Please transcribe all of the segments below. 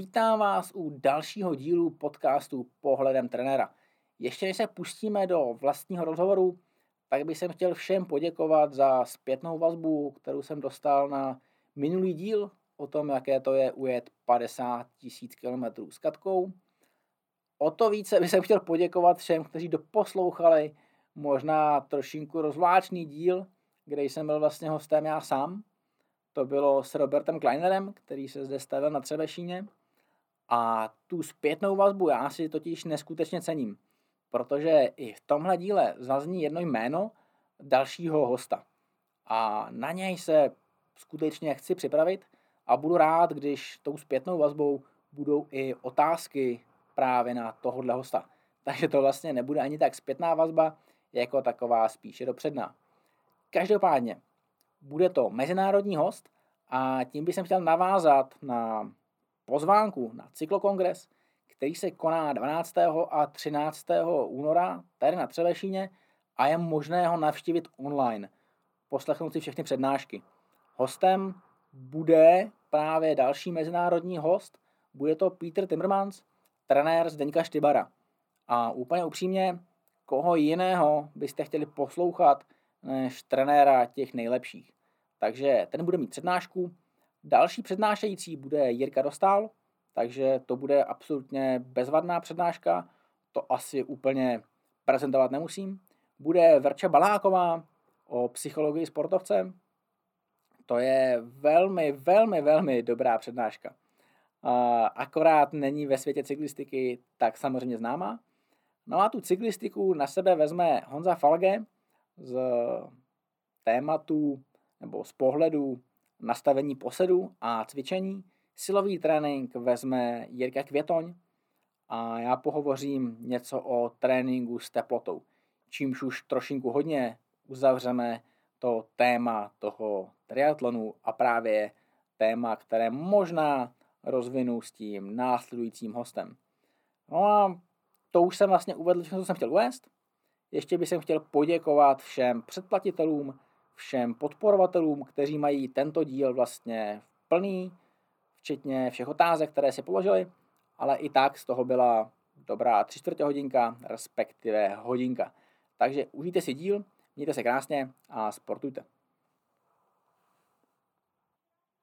Vítám vás u dalšího dílu podcastu Pohledem trenéra. Ještě než se pustíme do vlastního rozhovoru, tak bych jsem chtěl všem poděkovat za zpětnou vazbu, kterou jsem dostal na minulý díl o tom, jaké to je ujet 50 tisíc kilometrů s katkou. O to více bych jsem chtěl poděkovat všem, kteří doposlouchali možná trošinku rozvláčný díl, kde jsem byl vlastně hostem já sám. To bylo s Robertem Kleinerem, který se zde stavil na Třebešíně. A tu zpětnou vazbu já si totiž neskutečně cením, protože i v tomhle díle zazní jedno jméno dalšího hosta. A na něj se skutečně chci připravit a budu rád, když tou zpětnou vazbou budou i otázky právě na tohohle hosta. Takže to vlastně nebude ani tak zpětná vazba, jako taková spíše dopředná. Každopádně, bude to mezinárodní host a tím bych chtěl navázat na pozvánku na cyklokongres, který se koná 12. a 13. února tady na Třelešíně a je možné ho navštívit online, poslechnout si všechny přednášky. Hostem bude právě další mezinárodní host, bude to Peter Timmermans, trenér Zdeňka Štybara. A úplně upřímně, koho jiného byste chtěli poslouchat než trenéra těch nejlepších. Takže ten bude mít přednášku. Další přednášející bude Jirka Dostal, takže to bude absolutně bezvadná přednáška. To asi úplně prezentovat nemusím. Bude Verča Baláková o psychologii sportovce. To je velmi, velmi, velmi dobrá přednáška. Akorát není ve světě cyklistiky tak samozřejmě známá. No a tu cyklistiku na sebe vezme Honza Falge z tématu nebo z pohledu nastavení posedu a cvičení. Silový trénink vezme Jirka Květoň a já pohovořím něco o tréninku s teplotou, čímž už trošinku hodně uzavřeme to téma toho triatlonu a právě téma, které možná rozvinu s tím následujícím hostem. No a to už jsem vlastně uvedl, co jsem chtěl uvést. Ještě bych chtěl poděkovat všem předplatitelům, všem podporovatelům, kteří mají tento díl vlastně plný, včetně všech otázek, které si položili, ale i tak z toho byla dobrá tři čtvrtě hodinka, respektive hodinka. Takže užijte si díl, mějte se krásně a sportujte.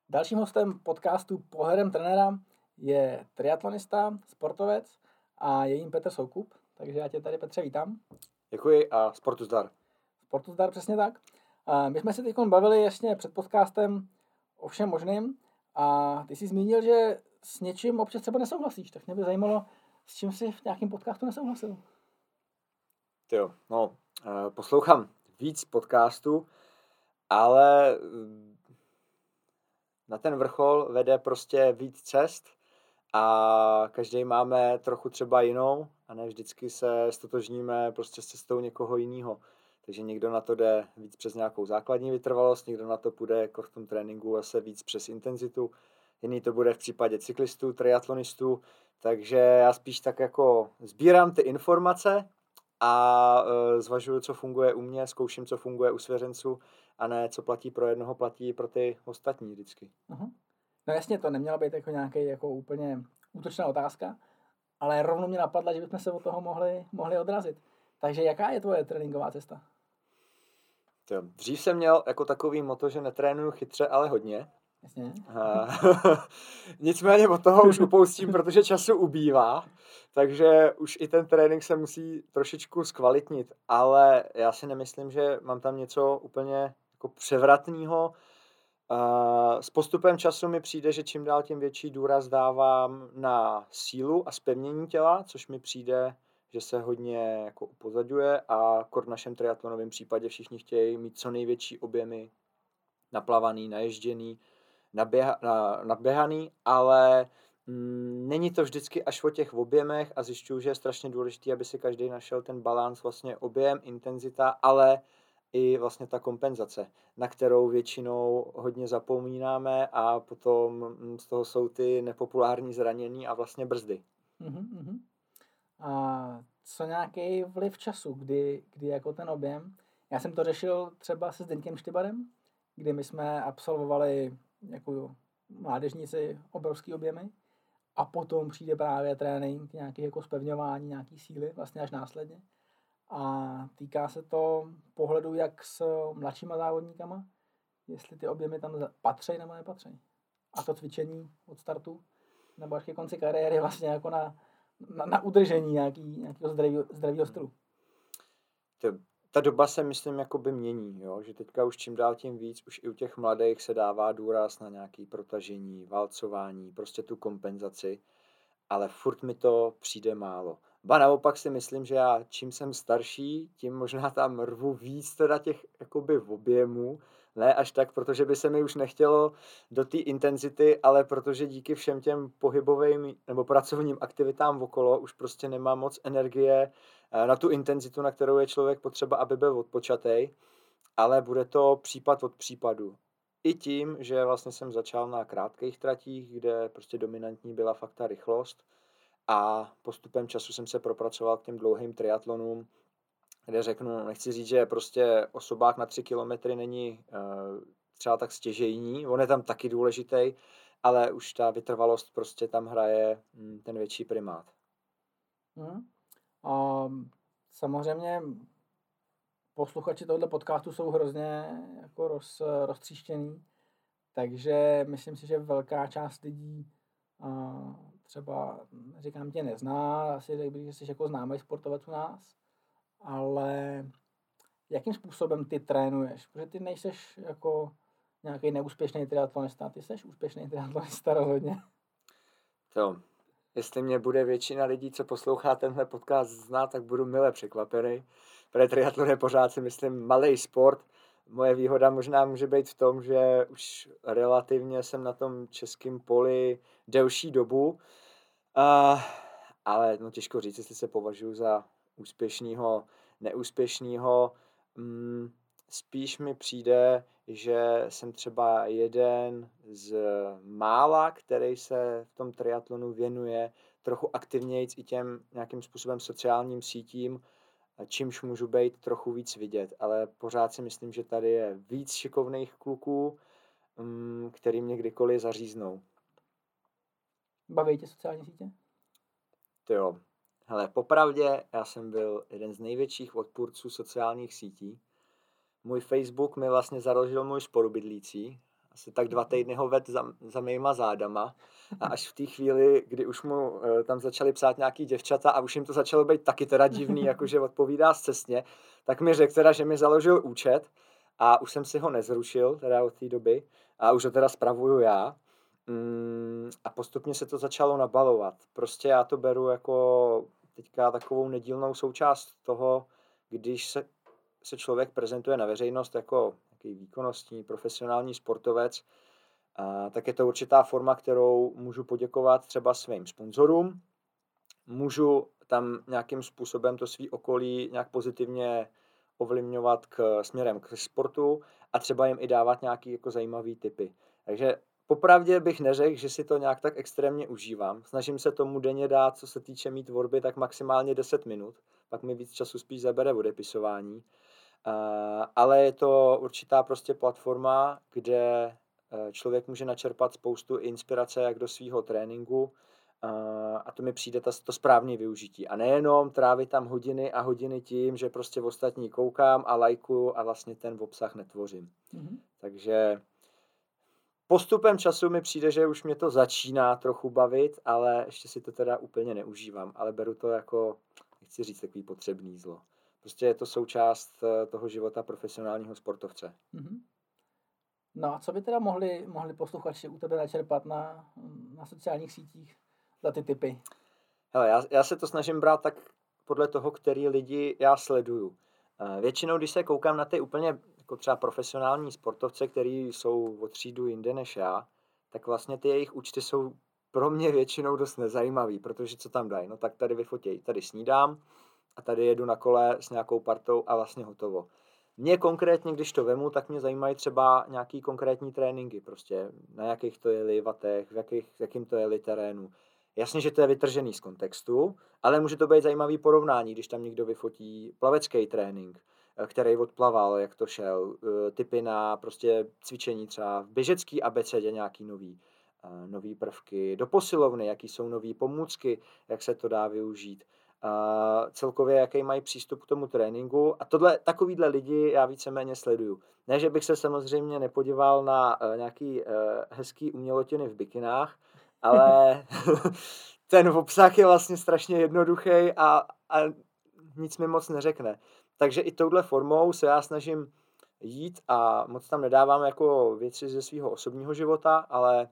Dalším hostem podcastu Pohledem trenéra je triatlonista, sportovec a je jim Petr Soukup. Takže já tě tady, Petře, vítám. Děkuji a sportu zdar. Sportu zdar, přesně tak. My jsme se teď bavili jasně před podcastem o všem možným a ty jsi zmínil, že s něčím občas třeba nesouhlasíš, tak mě by zajímalo, s čím jsi v nějakém podcastu nesouhlasil. Jo, no, eh, poslouchám víc podcastů, ale mm, na ten vrchol vede prostě víc cest a každý máme trochu třeba jinou a ne vždycky se stotožníme prostě s cestou někoho jiného. Takže někdo na to jde víc přes nějakou základní vytrvalost, někdo na to půjde jako v tom tréninku zase víc přes intenzitu, jiný to bude v případě cyklistů, triatlonistů, takže já spíš tak jako sbírám ty informace a e, zvažuju, co funguje u mě, zkouším, co funguje u svěřenců a ne, co platí pro jednoho, platí pro ty ostatní vždycky. Uh-huh. No jasně, to neměla být jako nějaký jako úplně útočná otázka, ale rovnou mě napadla, že bychom se od toho mohli, mohli odrazit. Takže jaká je tvoje tréninková cesta? Jo. Dřív jsem měl jako takový moto, že netrénuju chytře, ale hodně. Jasně. Nicméně od toho už upoustím, protože času ubývá, takže už i ten trénink se musí trošičku zkvalitnit, ale já si nemyslím, že mám tam něco úplně jako převratného. S postupem času mi přijde, že čím dál tím větší důraz dávám na sílu a spevnění těla, což mi přijde že se hodně jako upozaduje a kor v našem triatlonovém případě všichni chtějí mít co největší objemy naplavaný, naježděný, naběha, na, naběhaný, ale mm, není to vždycky až o těch objemech a zjišťuju, že je strašně důležité, aby si každý našel ten balans vlastně objem, intenzita, ale i vlastně ta kompenzace, na kterou většinou hodně zapomínáme a potom mm, z toho jsou ty nepopulární zranění a vlastně brzdy. Mm-hmm. A co nějaký vliv času, kdy, kdy jako ten objem. Já jsem to řešil třeba se Zdeňkem Štybarem, kdy my jsme absolvovali jako mládežníci obrovský objemy a potom přijde právě trénink, nějaký jako spevňování, nějaký síly, vlastně až následně. A týká se to pohledu jak s mladšíma závodníkama, jestli ty objemy tam patří nebo nepatří. A to cvičení od startu, nebo až ke konci kariéry vlastně jako na, na, na udržení nějaký, nějakého zdravého, zdravého stylu. To, ta doba se, myslím, jakoby mění, jo? že teďka už čím dál tím víc, už i u těch mladých se dává důraz na nějaké protažení, válcování, prostě tu kompenzaci, ale furt mi to přijde málo. Ba naopak si myslím, že já čím jsem starší, tím možná tam rvu víc teda těch jakoby v objemu, ne až tak, protože by se mi už nechtělo do té intenzity, ale protože díky všem těm pohybovým nebo pracovním aktivitám okolo už prostě nemám moc energie eh, na tu intenzitu, na kterou je člověk potřeba, aby byl odpočatý, ale bude to případ od případu. I tím, že vlastně jsem začal na krátkých tratích, kde prostě dominantní byla fakt ta rychlost a postupem času jsem se propracoval k těm dlouhým triatlonům, kde řeknu, nechci říct, že prostě osobák na tři kilometry není uh, třeba tak stěžejní, on je tam taky důležitý, ale už ta vytrvalost prostě tam hraje mm, ten větší primát. Hmm. A samozřejmě posluchači tohoto podcastu jsou hrozně jako roz, roztříštěný, takže myslím si, že velká část lidí uh, třeba, říkám, tě nezná, asi řekl bych, že jsi jako známý sportovec u nás, ale jakým způsobem ty trénuješ? Protože ty nejseš jako nějaký neúspěšný triatlonista, ty jsi úspěšný triatlonista rozhodně. To, jestli mě bude většina lidí, co poslouchá tenhle podcast znát, tak budu mile překvapený. Protože triatlon je pořád si myslím malý sport. Moje výhoda možná může být v tom, že už relativně jsem na tom českém poli delší dobu. Uh, ale no těžko říct, jestli se považuji za úspěšného, neúspěšného. Mm, spíš mi přijde, že jsem třeba jeden z mála, který se v tom triatlonu věnuje trochu aktivněji i těm nějakým způsobem sociálním sítím, čímž můžu být trochu víc vidět. Ale pořád si myslím, že tady je víc šikovných kluků, mm, který mě kdykoliv zaříznou. Baví tě sociální sítě? To jo, Hele, popravdě, já jsem byl jeden z největších odpůrců sociálních sítí. Můj Facebook mi vlastně založil můj spolubydlící. Asi tak dva týdny ho ved za, za mýma zádama. A až v té chvíli, kdy už mu uh, tam začali psát nějaký děvčata a už jim to začalo být taky teda divný, jakože odpovídá cestně, tak mi řekl teda, že mi založil účet a už jsem si ho nezrušil teda od té doby a už ho teda spravuju já. Mm, a postupně se to začalo nabalovat. Prostě já to beru jako teďka takovou nedílnou součást toho, když se, se člověk prezentuje na veřejnost jako nějaký výkonnostní, profesionální sportovec, a, tak je to určitá forma, kterou můžu poděkovat třeba svým sponzorům, můžu tam nějakým způsobem to svý okolí nějak pozitivně ovlivňovat k směrem k sportu a třeba jim i dávat nějaký jako zajímavý typy. Takže Popravdě bych neřekl, že si to nějak tak extrémně užívám. Snažím se tomu denně dát, co se týče mít tvorby, tak maximálně 10 minut. Pak mi víc času spíš zabere odepisování. Uh, ale je to určitá prostě platforma, kde uh, člověk může načerpat spoustu inspirace jak do svého tréninku uh, a to mi přijde ta, to správné využití. A nejenom trávit tam hodiny a hodiny tím, že prostě v ostatní koukám a lajkuju a vlastně ten obsah netvořím. Mm-hmm. Takže postupem času mi přijde, že už mě to začíná trochu bavit, ale ještě si to teda úplně neužívám, ale beru to jako, nechci říct, takový potřebný zlo. Prostě je to součást eh, toho života profesionálního sportovce. Mm-hmm. No a co by teda mohli, mohli posluchači u tebe načerpat na, na sociálních sítích za ty typy? Hele, já, já se to snažím brát tak podle toho, který lidi já sleduju. Eh, většinou, když se koukám na ty úplně jako třeba profesionální sportovce, který jsou o třídu jinde než já, tak vlastně ty jejich účty jsou pro mě většinou dost nezajímavý, protože co tam dají? No tak tady vyfotěj, tady snídám a tady jedu na kole s nějakou partou a vlastně hotovo. Mě konkrétně, když to vemu, tak mě zajímají třeba nějaký konkrétní tréninky, prostě na jakých to je vatech, v, jakých, jakým to je terénu. Jasně, že to je vytržený z kontextu, ale může to být zajímavý porovnání, když tam někdo vyfotí plavecký trénink, který odplaval, jak to šel, eh, typy na prostě cvičení třeba v běžecký abecedě nějaký nový, nové prvky do posilovny, jaký jsou nové pomůcky, jak se to dá využít. Celkově, jaký mají přístup k tomu tréninku. A tohle, takovýhle lidi já víceméně sleduju. Ne, že bych se samozřejmě nepodíval na uh, nějaký hezký umělotiny v bikinách, ale ten obsah je vlastně strašně jednoduchý a, a nic mi moc neřekne. Takže i touhle formou se já snažím jít a moc tam nedávám jako věci ze svého osobního života, ale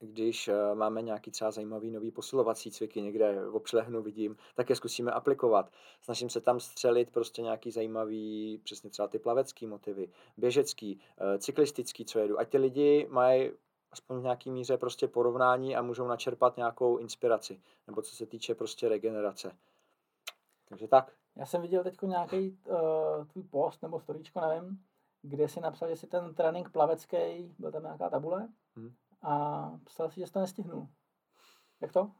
když eh, máme nějaký třeba zajímavý nový posilovací cviky někde v obšlehnu vidím, tak je zkusíme aplikovat. Snažím se tam střelit prostě nějaký zajímavý, přesně třeba ty plavecký motivy, běžecký, eh, cyklistický, co jedu. Ať ty lidi mají aspoň v nějaký míře prostě porovnání a můžou načerpat nějakou inspiraci, nebo co se týče prostě regenerace. Takže tak. Já jsem viděl teď nějaký uh, tvůj post nebo storíčko, nevím, kde si napsal, že si ten trénink plavecký, byl tam nějaká tabule hmm. a psal si, že jsi to nestihnul. Jak to?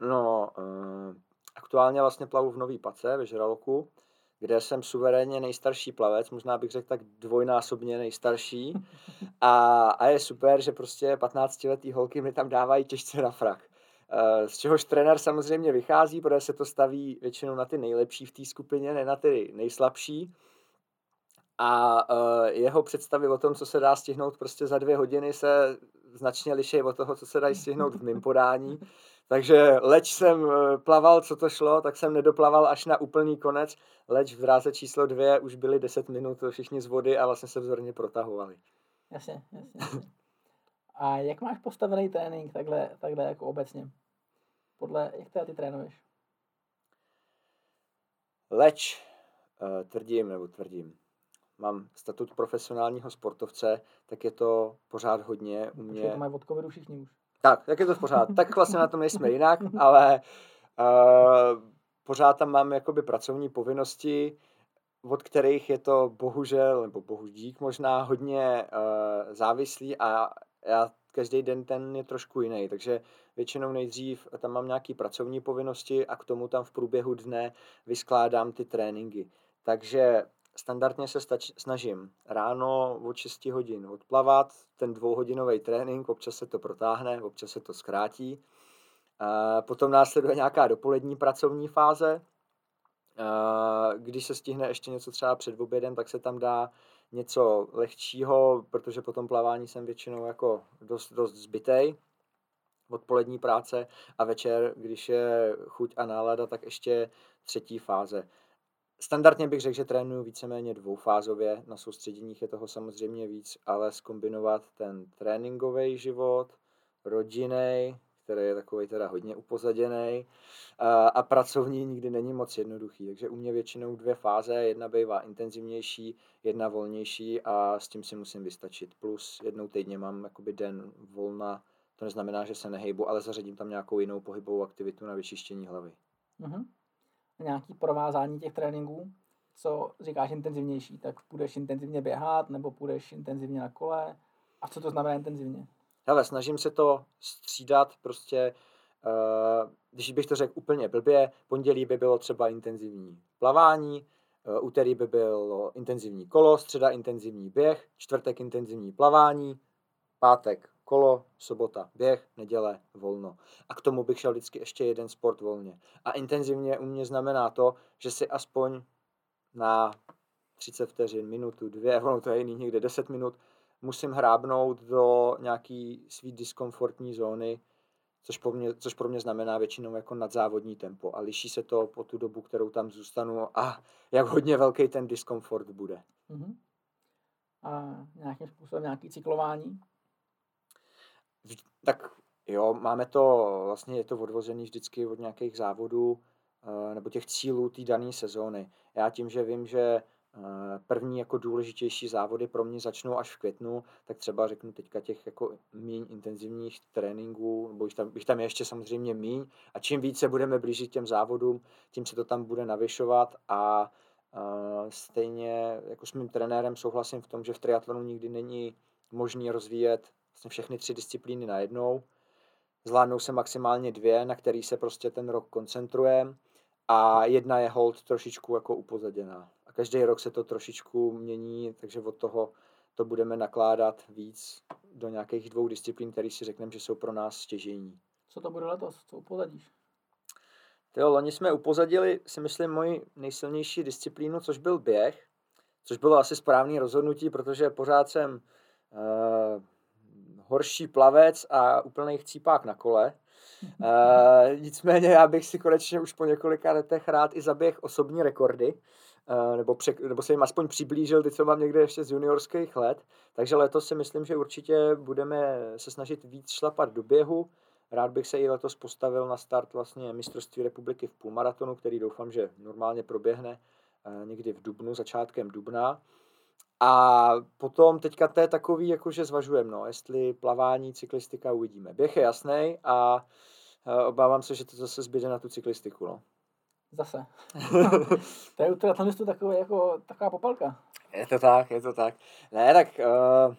No, uh, aktuálně vlastně plavu v Nový Pace ve Žraloku, kde jsem suverénně nejstarší plavec, možná bych řekl tak dvojnásobně nejstarší. A, a je super, že prostě 15-letý holky mi tam dávají těžce na frak. Eh, z čehož trenér samozřejmě vychází, protože se to staví většinou na ty nejlepší v té skupině, ne na ty nejslabší. A uh, jeho představy o tom, co se dá stihnout prostě za dvě hodiny, se značně liší od toho, co se dá stihnout v mým podání. Takže leč jsem eh, plaval, co to šlo, tak jsem nedoplaval až na úplný konec. Leč v dráze číslo dvě už byly 10 minut všichni z vody a vlastně se vzorně protahovali. Jasně, jasně. jasně. A jak máš postavený trénink takhle, takhle jako obecně? Podle, jak teda ty trénuješ? Leč, uh, tvrdím nebo tvrdím, mám statut profesionálního sportovce, tak je to pořád hodně u mě. to mají od covidu všichni už. Tak, tak je to pořád. Tak vlastně na tom nejsme jinak, ale uh, pořád tam mám jakoby pracovní povinnosti, od kterých je to bohužel, nebo bohudík možná hodně uh, závislý a já každý den ten je trošku jiný, takže většinou nejdřív tam mám nějaké pracovní povinnosti a k tomu tam v průběhu dne vyskládám ty tréninky. Takže standardně se stač, snažím ráno od 6 hodin odplavat, ten dvouhodinový trénink, občas se to protáhne, občas se to zkrátí. A potom následuje nějaká dopolední pracovní fáze, a když se stihne ještě něco třeba před obědem, tak se tam dá něco lehčího, protože po tom plavání jsem většinou jako dost, dost zbytej odpolední práce a večer, když je chuť a nálada, tak ještě třetí fáze. Standardně bych řekl, že trénuju víceméně dvoufázově, na soustředěních je toho samozřejmě víc, ale skombinovat ten tréninkový život, rodinný, který je takový teda hodně upozaděný a, a pracovní nikdy není moc jednoduchý. Takže u mě většinou dvě fáze, jedna bývá intenzivnější, jedna volnější a s tím si musím vystačit. Plus jednou týdně mám jakoby den volna, to neznamená, že se nehejbu, ale zařadím tam nějakou jinou pohybovou aktivitu na vyčištění hlavy. Uh-huh. Nějaký provázání těch tréninků, co říkáš intenzivnější, tak půjdeš intenzivně běhat nebo půjdeš intenzivně na kole. A co to znamená intenzivně? Hele, snažím se to střídat prostě, uh, když bych to řekl úplně blbě, pondělí by bylo třeba intenzivní plavání, uh, úterý by bylo intenzivní kolo, středa intenzivní běh, čtvrtek intenzivní plavání, pátek kolo, sobota běh, neděle volno. A k tomu bych šel vždycky ještě jeden sport volně. A intenzivně u mě znamená to, že si aspoň na 30 vteřin, minutu, dvě, ono to je jiný někde 10 minut, musím hrábnout do nějaký svý diskomfortní zóny, což, po mě, což pro mě znamená většinou jako nadzávodní tempo. A liší se to po tu dobu, kterou tam zůstanu a jak hodně velký ten diskomfort bude. Mm-hmm. A nějakým způsobem nějaký cyklování? Tak jo, máme to, vlastně je to odvozený vždycky od nějakých závodů eh, nebo těch cílů té dané sezóny. Já tím, že vím, že první jako důležitější závody pro mě začnou až v květnu, tak třeba řeknu teďka těch jako míň intenzivních tréninků, nebo jich tam, jich tam je ještě samozřejmě míň. A čím více budeme blížit těm závodům, tím se to tam bude navyšovat. A uh, stejně jako s mým trenérem souhlasím v tom, že v triatlonu nikdy není možný rozvíjet vlastně všechny tři disciplíny najednou. Zvládnou se maximálně dvě, na který se prostě ten rok koncentrujeme a jedna je hold trošičku jako upozaděná každý rok se to trošičku mění, takže od toho to budeme nakládat víc do nějakých dvou disciplín, které si řekneme, že jsou pro nás stěžení. Co to bude letos? Co upozadíš? Jo, loni jsme upozadili, si myslím, moji nejsilnější disciplínu, což byl běh, což bylo asi správné rozhodnutí, protože pořád jsem uh, horší plavec a úplný chcípák na kole. Uh, nicméně já bych si konečně už po několika letech rád i zaběh osobní rekordy, uh, nebo, pře- nebo se jim aspoň přiblížil ty, co mám někde ještě z juniorských let. Takže letos si myslím, že určitě budeme se snažit víc šlapat do běhu. Rád bych se i letos postavil na start vlastně mistrovství republiky v půlmaratonu, který doufám, že normálně proběhne uh, někdy v dubnu, začátkem dubna. A potom teďka to je takový, jakože zvažujeme, no, jestli plavání, cyklistika uvidíme. Běh je jasný a obávám se, že to zase zbyde na tu cyklistiku, no. Zase. to je u triatlonistů takové, jako, taková popelka. Je to tak, je to tak. Ne, tak uh,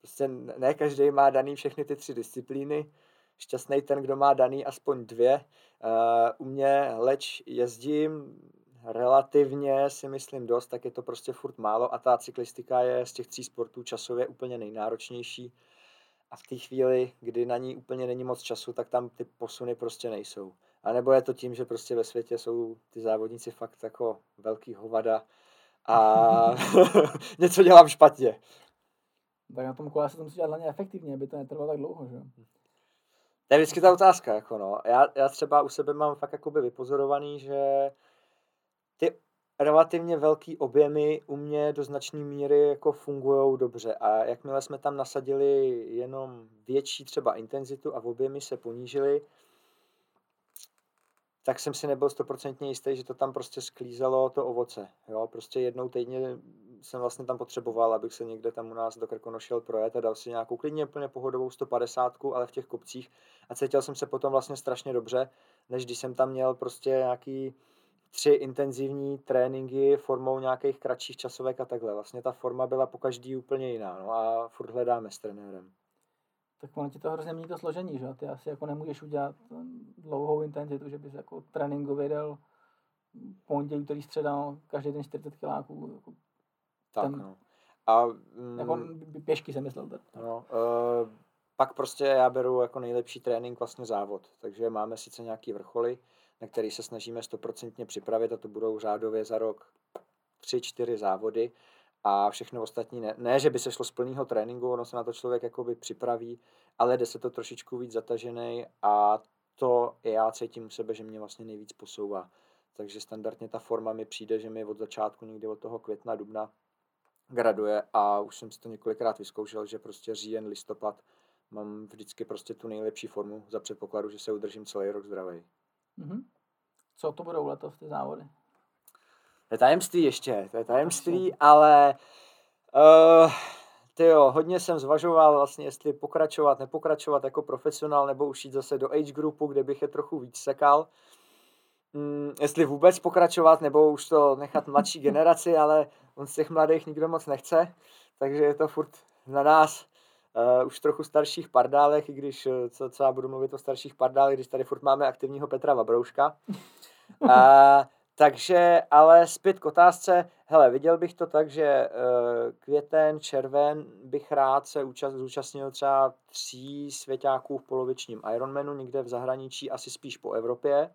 prostě ne každý má daný všechny ty tři disciplíny. Šťastný ten, kdo má daný aspoň dvě. Uh, u mě leč jezdím, relativně si myslím dost, tak je to prostě furt málo a ta cyklistika je z těch tří sportů časově úplně nejnáročnější a v té chvíli, kdy na ní úplně není moc času, tak tam ty posuny prostě nejsou. A nebo je to tím, že prostě ve světě jsou ty závodníci fakt jako velký hovada a něco dělám špatně. Tak na tom kole se to musí dělat hlavně efektivně, aby to netrvalo tak dlouho, že? To je vždycky ta otázka, jako no. Já, já třeba u sebe mám fakt jakoby vypozorovaný, že ty relativně velký objemy u mě do značné míry jako fungují dobře a jakmile jsme tam nasadili jenom větší třeba intenzitu a objemy se ponížily, tak jsem si nebyl stoprocentně jistý, že to tam prostě sklízelo to ovoce. Jo? Prostě jednou týdně jsem vlastně tam potřeboval, abych se někde tam u nás do Krkonošel projet a dal si nějakou klidně úplně pohodovou 150, ale v těch kopcích a cítil jsem se potom vlastně strašně dobře, než když jsem tam měl prostě nějaký tři intenzivní tréninky formou nějakých kratších časovek a takhle. Vlastně ta forma byla po každý úplně jiná no a furt hledáme s trenérem. Tak ono ti to hrozně mění to složení, že? Ty asi jako nemůžeš udělat dlouhou intenzitu, že bys jako tréninkově dal pondělí, který středa, každý den 40 kiláků. Jako tak ten, no. A, mm, jako pěšky jsem myslel. Tak. No, uh, pak prostě já beru jako nejlepší trénink vlastně závod, takže máme sice nějaký vrcholy, na který se snažíme stoprocentně připravit a to budou řádově za rok tři, čtyři závody a všechno ostatní ne. Ne, že by se šlo z plného tréninku, ono se na to člověk jakoby připraví, ale jde se to trošičku víc zatažený a to já cítím u sebe, že mě vlastně nejvíc posouvá. Takže standardně ta forma mi přijde, že mi od začátku někdy od toho května, dubna graduje a už jsem si to několikrát vyzkoušel, že prostě říjen, listopad mám vždycky prostě tu nejlepší formu za předpokladu, že se udržím celý rok zdravý. Mm-hmm. Co to budou letos ty závody? To je tajemství ještě, to je tajemství, ale uh, jo, hodně jsem zvažoval vlastně, jestli pokračovat, nepokračovat jako profesionál, nebo už jít zase do age groupu, kde bych je trochu víc sekal. Mm, jestli vůbec pokračovat, nebo už to nechat mladší generaci, ale on z těch mladých nikdo moc nechce, takže je to furt na nás uh, už trochu starších pardálech, i když, uh, co, co já budu mluvit o starších pardálech, když tady furt máme aktivního Petra Vabrouška. Uh, takže, ale zpět k otázce, hele, viděl bych to tak, že uh, květen, červen bych rád se účast, zúčastnil třeba tří svěťáků v polovičním Ironmanu, někde v zahraničí, asi spíš po Evropě.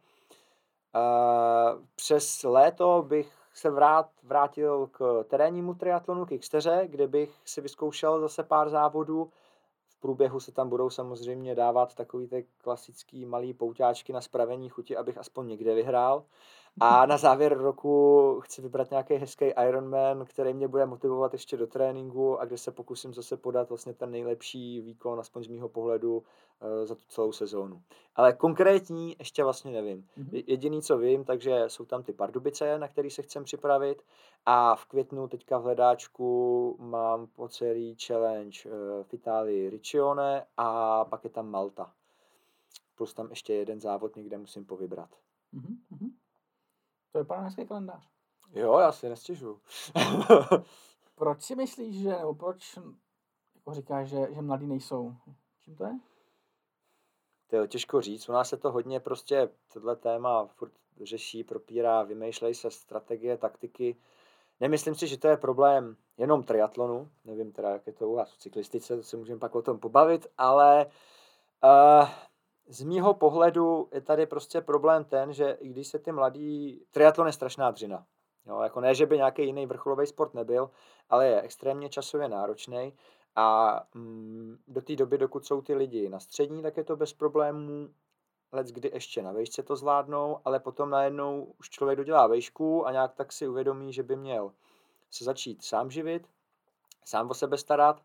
Uh, přes léto bych se vrát, vrátil k terénnímu triatlonu, k Xteře, kde bych si vyzkoušel zase pár závodů. V průběhu se tam budou samozřejmě dávat takový ty klasický malý pouťáčky na spravení chuti, abych aspoň někde vyhrál. A na závěr roku chci vybrat nějaký hezký Ironman, který mě bude motivovat ještě do tréninku a kde se pokusím zase podat vlastně ten nejlepší výkon, aspoň z mýho pohledu, uh, za tu celou sezónu. Ale konkrétní ještě vlastně nevím. Mm-hmm. Jediný, co vím, takže jsou tam ty Pardubice, na který se chcem připravit a v květnu teďka v hledáčku mám po celý challenge uh, v Itálii Riccione a pak je tam Malta. Plus tam ještě jeden závod někde musím povybrat. Mm-hmm. To je pan hezký kalendář. Jo, já si nestěžu. proč si myslíš, že, nebo proč jako říkáš, že, že mladí nejsou? Čím to je? To je těžko říct. U nás se to hodně prostě, tohle téma furt řeší, propírá, vymýšlejí se strategie, taktiky. Nemyslím si, že to je problém jenom triatlonu, nevím teda, jak je to u vás v cyklistice, to se můžeme pak o tom pobavit, ale uh, z mýho pohledu je tady prostě problém ten, že i když se ty mladí, triatlon je strašná dřina. Jo, jako ne, že by nějaký jiný vrcholový sport nebyl, ale je extrémně časově náročný a mm, do té doby, dokud jsou ty lidi na střední, tak je to bez problémů let kdy ještě na vejšce to zvládnou, ale potom najednou už člověk dodělá vejšku a nějak tak si uvědomí, že by měl se začít sám živit, sám o sebe starat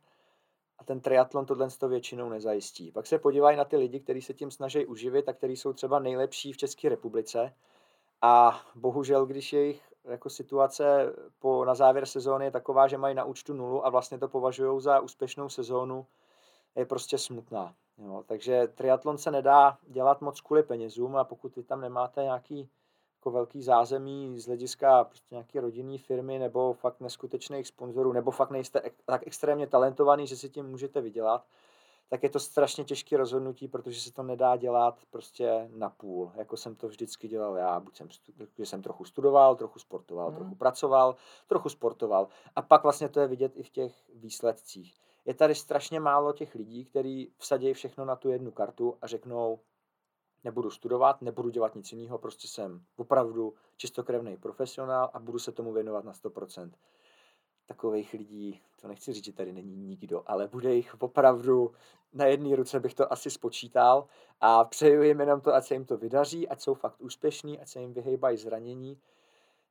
a ten triatlon tohle to většinou nezajistí. Pak se podívají na ty lidi, kteří se tím snaží uživit a kteří jsou třeba nejlepší v České republice a bohužel, když jejich jako situace po, na závěr sezóny je taková, že mají na účtu nulu a vlastně to považují za úspěšnou sezónu, je prostě smutná. Jo, takže triatlon se nedá dělat moc kvůli penězům a pokud vy tam nemáte nějaký jako velký zázemí z hlediska prostě nějaké rodinné firmy nebo fakt neskutečných sponzorů, nebo fakt nejste tak extrémně talentovaný, že si tím můžete vydělat, tak je to strašně těžké rozhodnutí, protože se to nedá dělat prostě na půl, jako jsem to vždycky dělal já, buď jsem, že jsem trochu studoval, trochu sportoval, hmm. trochu pracoval, trochu sportoval. A pak vlastně to je vidět i v těch výsledcích. Je tady strašně málo těch lidí, kteří vsadí všechno na tu jednu kartu a řeknou, nebudu studovat, nebudu dělat nic jiného, prostě jsem opravdu čistokrevný profesionál a budu se tomu věnovat na 100%. Takových lidí, to nechci říct, že tady není nikdo, ale bude jich opravdu, na jedné ruce bych to asi spočítal a přeju jim jenom to, ať se jim to vydaří, ať jsou fakt úspěšní, ať se jim vyhejbají zranění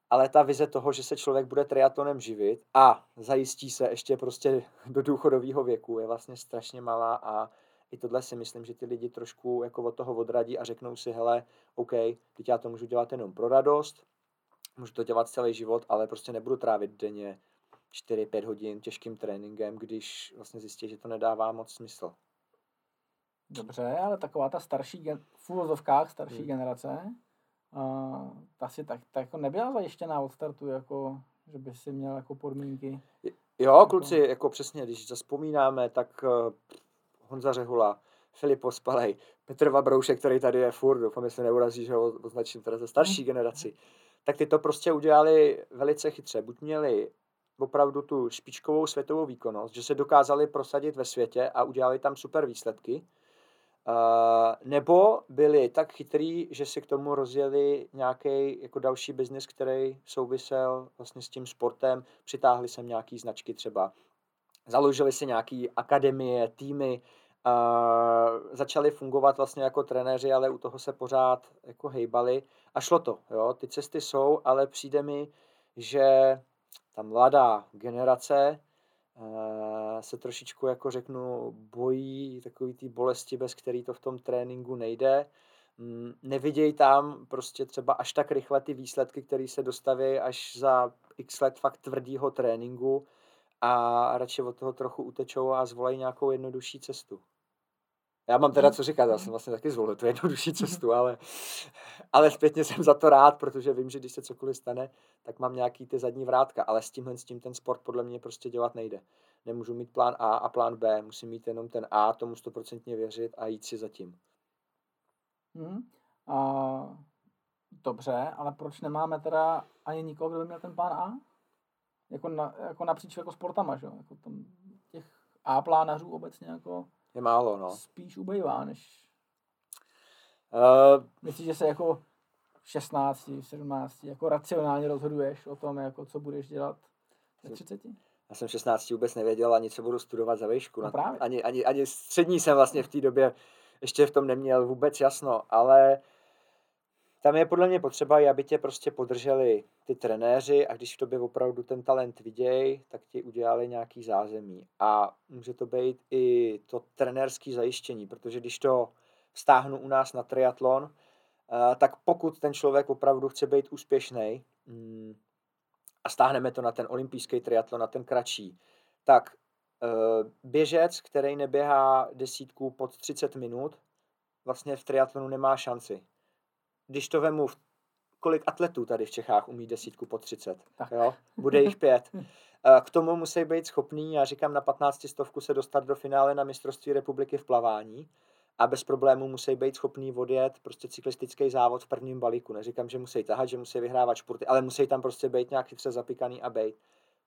ale ta vize toho, že se člověk bude triatlonem živit a zajistí se ještě prostě do důchodového věku, je vlastně strašně malá a i tohle si myslím, že ty lidi trošku jako od toho odradí a řeknou si, hele, OK, teď já to můžu dělat jenom pro radost, můžu to dělat celý život, ale prostě nebudu trávit denně 4-5 hodin těžkým tréninkem, když vlastně zjistí, že to nedává moc smysl. Dobře, ale taková ta starší, gen- v úvozovkách starší hmm. generace, uh, ta si tak, tak jako nebyla zajištěná od startu, jako, že by si měl jako podmínky. Jo, jako... kluci, jako přesně, když zaspomínáme, tak uh, Honza Řehula, Filip Pospalej, Petr Vabroušek, který tady je furt, doufám, jestli neurazí, že ho označím teda ze starší mm. generaci, tak ty to prostě udělali velice chytře. Buď měli opravdu tu špičkovou světovou výkonnost, že se dokázali prosadit ve světě a udělali tam super výsledky, Uh, nebo byli tak chytrý, že si k tomu rozjeli nějaký jako další biznis, který souvisel vlastně s tím sportem, přitáhli sem nějaký značky třeba, založili si nějaký akademie, týmy, uh, začali fungovat vlastně jako trenéři, ale u toho se pořád jako hejbali a šlo to, jo, ty cesty jsou, ale přijde mi, že ta mladá generace Eh, se trošičku, jako řeknu, bojí takový té bolesti, bez který to v tom tréninku nejde. Mm, nevidějí tam prostě třeba až tak rychle ty výsledky, které se dostaví až za x let fakt tvrdýho tréninku a radši od toho trochu utečou a zvolají nějakou jednodušší cestu. Já mám teda co říkat, já jsem vlastně taky zvolil tu jednodušší cestu, ale, ale zpětně jsem za to rád, protože vím, že když se cokoliv stane, tak mám nějaký ty zadní vrátka, ale s tímhle s tím ten sport podle mě prostě dělat nejde. Nemůžu mít plán A a plán B, musím mít jenom ten A, tomu stoprocentně věřit a jít si za tím. Hmm. A, dobře, ale proč nemáme teda ani nikoho, kdo by měl ten plán A? Jako, na, jako napříč jako sportama, že? Jako tam těch A plánařů obecně jako je málo, no. Spíš ubejvá, než... Uh, Myslíš, že se jako 16, 17, jako racionálně rozhoduješ o tom, jako co budeš dělat ve 30? Já jsem 16 vůbec nevěděl ani, co budu studovat za výšku. No právě. Ani, ani, ani střední jsem vlastně v té době ještě v tom neměl vůbec jasno, ale tam je podle mě potřeba, aby tě prostě podrželi ty trenéři a když v tobě opravdu ten talent vidějí, tak ti udělali nějaký zázemí. A může to být i to trenérské zajištění, protože když to stáhnu u nás na triatlon, eh, tak pokud ten člověk opravdu chce být úspěšný mm, a stáhneme to na ten olympijský triatlon, na ten kratší, tak eh, běžec, který neběhá desítku pod 30 minut, vlastně v triatlonu nemá šanci když to vemu, kolik atletů tady v Čechách umí desítku po 30, tak. jo? bude jich pět. K tomu musí být schopný, já říkám, na 15 stovku se dostat do finále na mistrovství republiky v plavání a bez problémů musí být schopný odjet prostě cyklistický závod v prvním balíku. Neříkám, že musí tahat, že musí vyhrávat športy, ale musí tam prostě být nějak chytře zapikaný a být.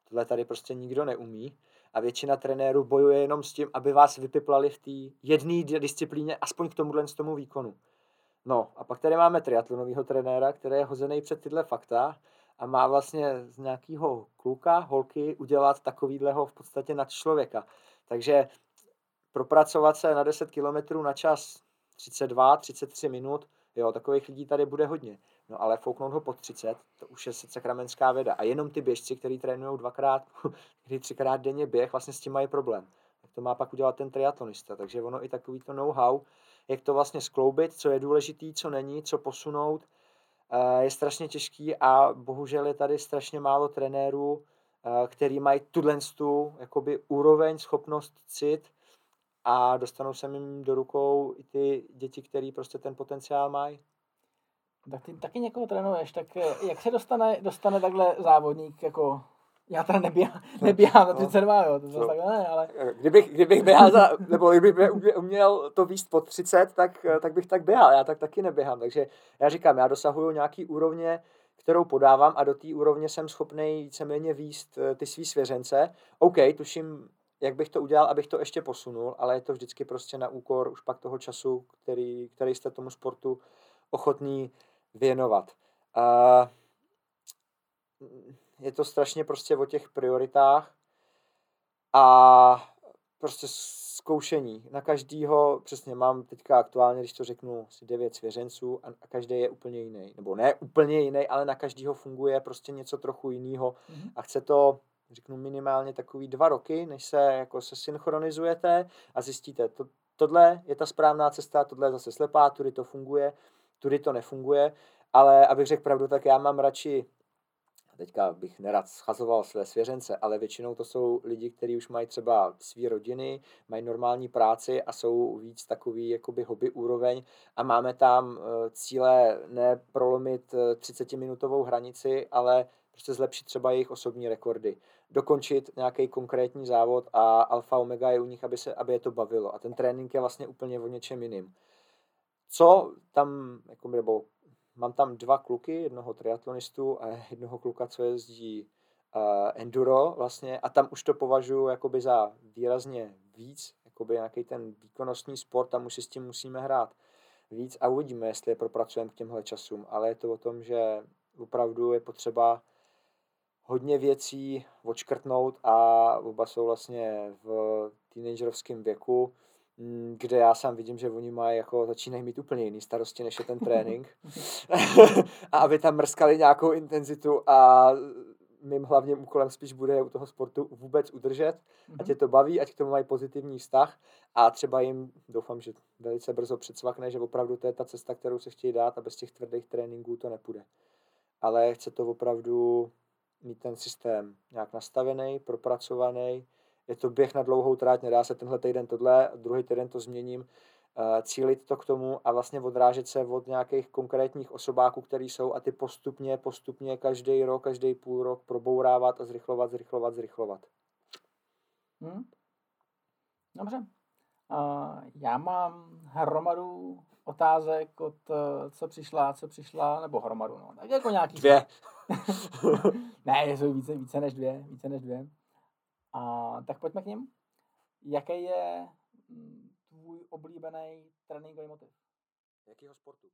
Tohle tady prostě nikdo neumí a většina trenérů bojuje jenom s tím, aby vás vypiplali v té jedné disciplíně, aspoň k tomuhle z tomu výkonu. No a pak tady máme triatlonového trenéra, který je hozený před tyhle fakta a má vlastně z nějakého kluka, holky udělat takovýhleho v podstatě nad člověka. Takže propracovat se na 10 km na čas 32, 33 minut, jo, takových lidí tady bude hodně. No ale fouknout ho pod 30, to už je sice kramenská věda. A jenom ty běžci, kteří trénují dvakrát, kdy třikrát denně běh, vlastně s tím mají problém. Jak to má pak udělat ten triatlonista. Takže ono i takový to know-how, jak to vlastně skloubit, co je důležitý, co není, co posunout, eh, je strašně těžký a bohužel je tady strašně málo trenérů, eh, který mají tuhle tu jakoby úroveň, schopnost, cit a dostanou se jim do rukou i ty děti, které prostě ten potenciál mají. Tak ty taky někoho trénuješ, tak eh, jak se dostane, dostane takhle závodník jako já teda neběhám, neběhám na 32, jo, to zase takhle ne, ale... Kdybych, kdybych běhal za, nebo kdybych uměl to výst pod 30, tak, tak bych tak běhal, já tak taky neběhám, takže já říkám, já dosahuju nějaký úrovně, kterou podávám a do té úrovně jsem schopný víceméně výst eh, ty svý svěřence. OK, tuším, jak bych to udělal, abych to ještě posunul, ale je to vždycky prostě na úkor už pak toho času, který, který jste tomu sportu ochotný věnovat. Uh, je to strašně prostě o těch prioritách a prostě zkoušení. Na každýho, přesně mám teďka aktuálně, když to řeknu, asi devět svěřenců a každý je úplně jiný. Nebo ne úplně jiný, ale na každýho funguje prostě něco trochu jiného mm-hmm. a chce to, řeknu minimálně takový dva roky, než se jako se synchronizujete a zjistíte, to, tohle je ta správná cesta, tohle je zase slepá, tudy to funguje, tudy to nefunguje, ale abych řekl pravdu, tak já mám radši teďka bych nerad schazoval své svěřence, ale většinou to jsou lidi, kteří už mají třeba své rodiny, mají normální práci a jsou víc takový jakoby hobby úroveň a máme tam eh, cíle ne prolomit 30-minutovou eh, hranici, ale prostě zlepšit třeba jejich osobní rekordy. Dokončit nějaký konkrétní závod a alfa omega je u nich, aby, se, aby je to bavilo. A ten trénink je vlastně úplně o něčem jiným. Co tam, jako, nebo mám tam dva kluky, jednoho triatlonistu a jednoho kluka, co jezdí uh, enduro vlastně a tam už to považuji jakoby za výrazně víc, jakoby nějaký ten výkonnostní sport, tam už si s tím musíme hrát víc a uvidíme, jestli je propracujeme k těmhle časům, ale je to o tom, že opravdu je potřeba hodně věcí odškrtnout a oba jsou vlastně v teenagerovském věku, kde já sám vidím, že oni mají jako, začínají mít úplně jiný starosti, než je ten trénink. a aby tam mrskali nějakou intenzitu a mým hlavním úkolem spíš bude u toho sportu vůbec udržet, mm-hmm. ať je to baví, ať k tomu mají pozitivní vztah a třeba jim, doufám, že velice brzo předsvakne, že opravdu to je ta cesta, kterou se chtějí dát a bez těch tvrdých tréninků to nepůjde. Ale chce to opravdu mít ten systém nějak nastavený, propracovaný, je to běh na dlouhou tráť, nedá se tenhle týden tohle, druhý týden to změním, uh, cílit to k tomu a vlastně odrážet se od nějakých konkrétních osobáků, které jsou a ty postupně, postupně každý rok, každý půl rok probourávat a zrychlovat, zrychlovat, zrychlovat. Hmm. Dobře. Uh, já mám hromadu otázek od eh, co přišla, co přišla, nebo hromadu, no. Tak jako nějaký... Dvě. ne, jsou více, více než dvě, více než dvě. A tak pojďme k ním. Jaký je mm, tvůj oblíbený tréninkový motiv? Jakýho sportu?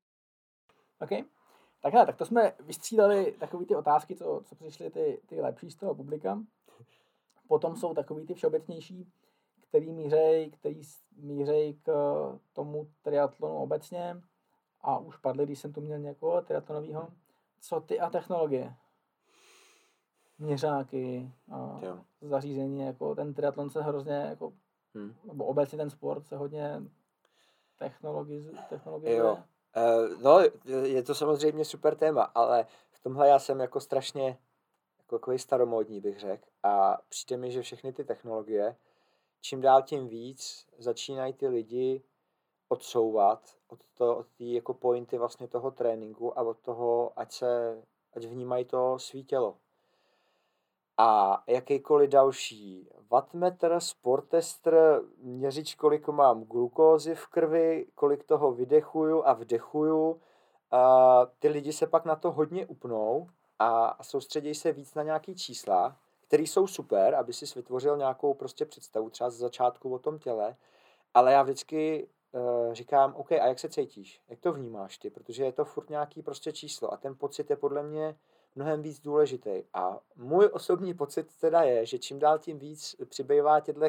OK. Takhle, tak to jsme vystřídali takové ty otázky, co, co přišly ty, ty lepší z toho publika. Potom jsou takový ty všeobecnější, který mířej, který mířej k tomu triatlonu obecně. A už padly, když jsem tu měl někoho triatlonového. Co ty a technologie? Měřáky, a zařízení, jako ten triatlon se hrozně, jako, hmm. nebo obecně ten sport se hodně technologizuje. Jo. Uh, no, je to samozřejmě super téma, ale v tomhle já jsem jako strašně jako takový staromódní, bych řekl. A přijde mi, že všechny ty technologie, čím dál tím víc začínají ty lidi odsouvat od, to, od té jako pointy vlastně toho tréninku a od toho, ať se, ať vnímají to svý tělo a jakýkoliv další wattmetr, sportestr, měřič, kolik mám glukózy v krvi, kolik toho vydechuju a vdechuju. A ty lidi se pak na to hodně upnou a soustředí se víc na nějaký čísla, které jsou super, aby si vytvořil nějakou prostě představu třeba z začátku o tom těle, ale já vždycky uh, říkám, OK, a jak se cítíš? Jak to vnímáš ty? Protože je to furt nějaký prostě číslo a ten pocit je podle mě mnohem víc důležitý. A můj osobní pocit teda je, že čím dál tím víc přibývá těchto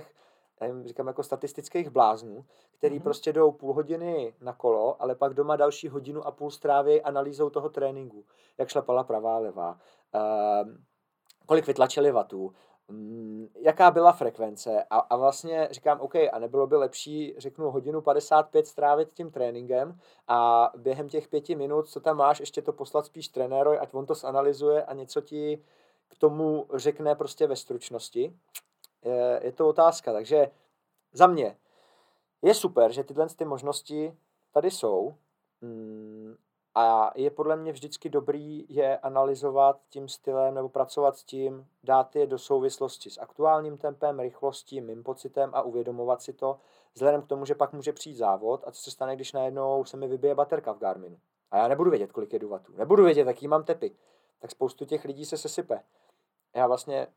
říkám jako statistických bláznů, který mm-hmm. prostě jdou půl hodiny na kolo, ale pak doma další hodinu a půl stráví analýzou toho tréninku. Jak šlapala pravá, levá, uh, kolik vytlačili vatů, jaká byla frekvence a, a vlastně říkám, OK, a nebylo by lepší, řeknu, hodinu 55 strávit tím tréninkem a během těch pěti minut, co tam máš, ještě to poslat spíš trenérovi, ať on to zanalizuje a něco ti k tomu řekne prostě ve stručnosti je, je to otázka. Takže za mě je super, že tyhle ty možnosti tady jsou mm, a je podle mě vždycky dobrý je analyzovat tím stylem nebo pracovat s tím, dát je do souvislosti s aktuálním tempem, rychlostí, mým pocitem a uvědomovat si to, vzhledem k tomu, že pak může přijít závod a co se stane, když najednou se mi vybije baterka v Garminu. A já nebudu vědět, kolik je duvatů. Nebudu vědět, jaký mám tepy. Tak spoustu těch lidí se sesype. Já vlastně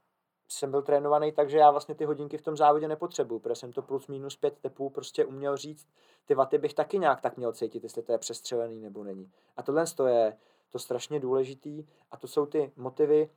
jsem byl trénovaný tak, že já vlastně ty hodinky v tom závodě nepotřebuju, protože jsem to plus minus pět tepů prostě uměl říct, ty vaty bych taky nějak tak měl cítit, jestli to je přestřelený nebo není. A tohle je to strašně důležitý a to jsou ty motivy,